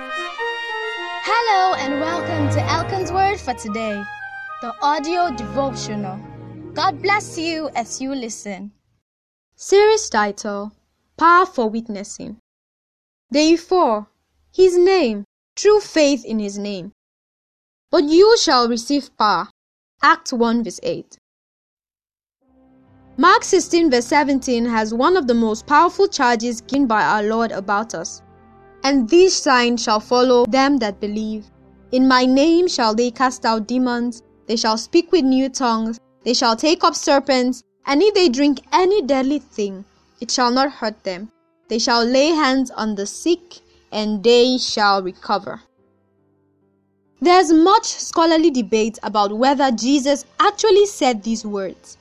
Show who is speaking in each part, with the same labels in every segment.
Speaker 1: Hello and welcome to Elkan's Word for today, the audio devotional. God bless you as you listen.
Speaker 2: Series title Power for Witnessing. Day 4 His name, true faith in His name. But you shall receive power. Acts 1 verse 8. Mark 16 verse 17 has one of the most powerful charges given by our Lord about us. And these signs shall follow them that believe. In my name shall they cast out demons, they shall speak with new tongues, they shall take up serpents, and if they drink any deadly thing, it shall not hurt them. They shall lay hands on the sick, and they shall recover. There's much scholarly debate about whether Jesus actually said these words,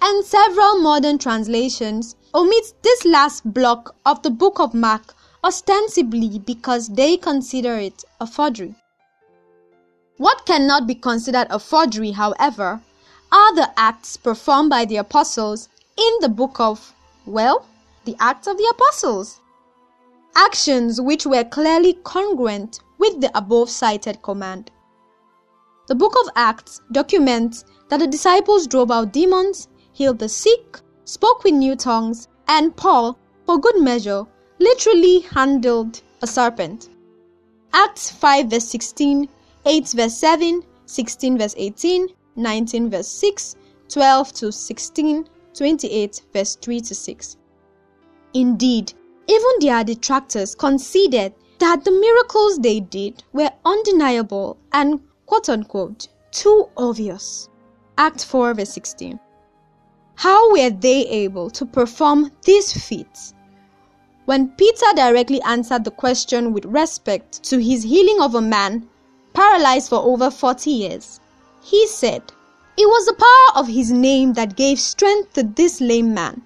Speaker 2: and several modern translations omit this last block of the book of Mark ostensibly because they consider it a forgery. What cannot be considered a forgery, however, are the acts performed by the apostles in the book of, well, the Acts of the Apostles. Actions which were clearly congruent with the above cited command. The book of Acts documents that the disciples drove out demons, healed the sick, spoke with new tongues, and Paul, for good measure, literally handled a serpent. Acts 5 verse 16, 8 verse 7, 16 verse 18, 19 verse 6, 12 to 16, 28 verse 3 to 6. Indeed, even their detractors conceded that the miracles they did were undeniable and quote unquote too obvious. Act 4 verse 16. How were they able to perform these feats? When Peter directly answered the question with respect to his healing of a man paralyzed for over 40 years, he said, It was the power of his name that gave strength to this lame man.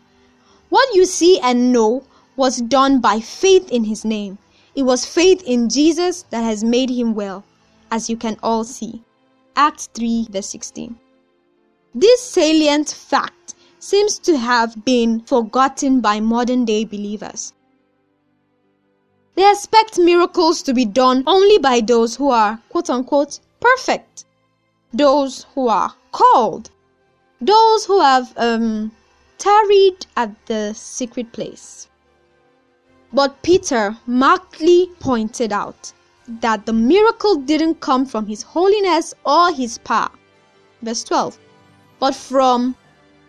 Speaker 2: What you see and know was done by faith in his name. It was faith in Jesus that has made him well, as you can all see. Acts 3, verse 16. This salient fact seems to have been forgotten by modern day believers. They expect miracles to be done only by those who are quote unquote perfect, those who are called, those who have um, tarried at the secret place. But Peter markedly pointed out that the miracle didn't come from his holiness or his power. Verse 12. But from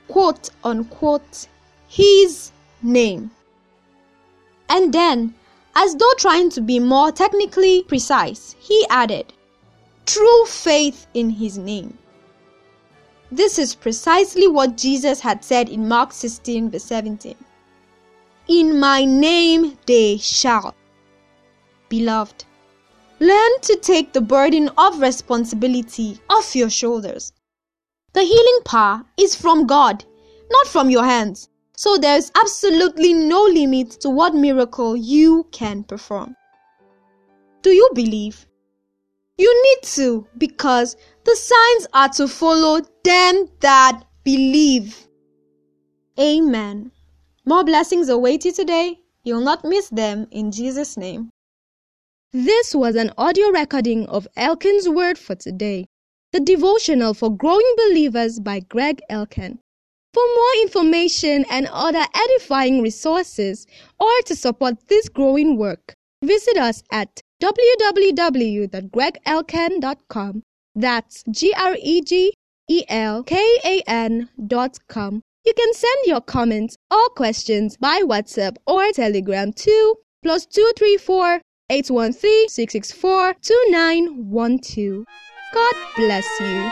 Speaker 2: quote unquote his name. And then, as though trying to be more technically precise, he added, true faith in his name. This is precisely what Jesus had said in Mark 16, verse 17. In my name they shall. Beloved, learn to take the burden of responsibility off your shoulders. The healing power is from God, not from your hands. So there is absolutely no limit to what miracle you can perform. Do you believe? You need to because the signs are to follow them that believe. Amen. More blessings await you today. You'll not miss them in Jesus' name.
Speaker 1: This was an audio recording of Elkan's Word for today, the devotional for growing believers by Greg Elkan. For more information and other edifying resources, or to support this growing work, visit us at www.gregelkan.com. That's G R E G E L K A N dot com. You can send your comments or questions by WhatsApp or Telegram to plus 234 813 664 2912. God bless you.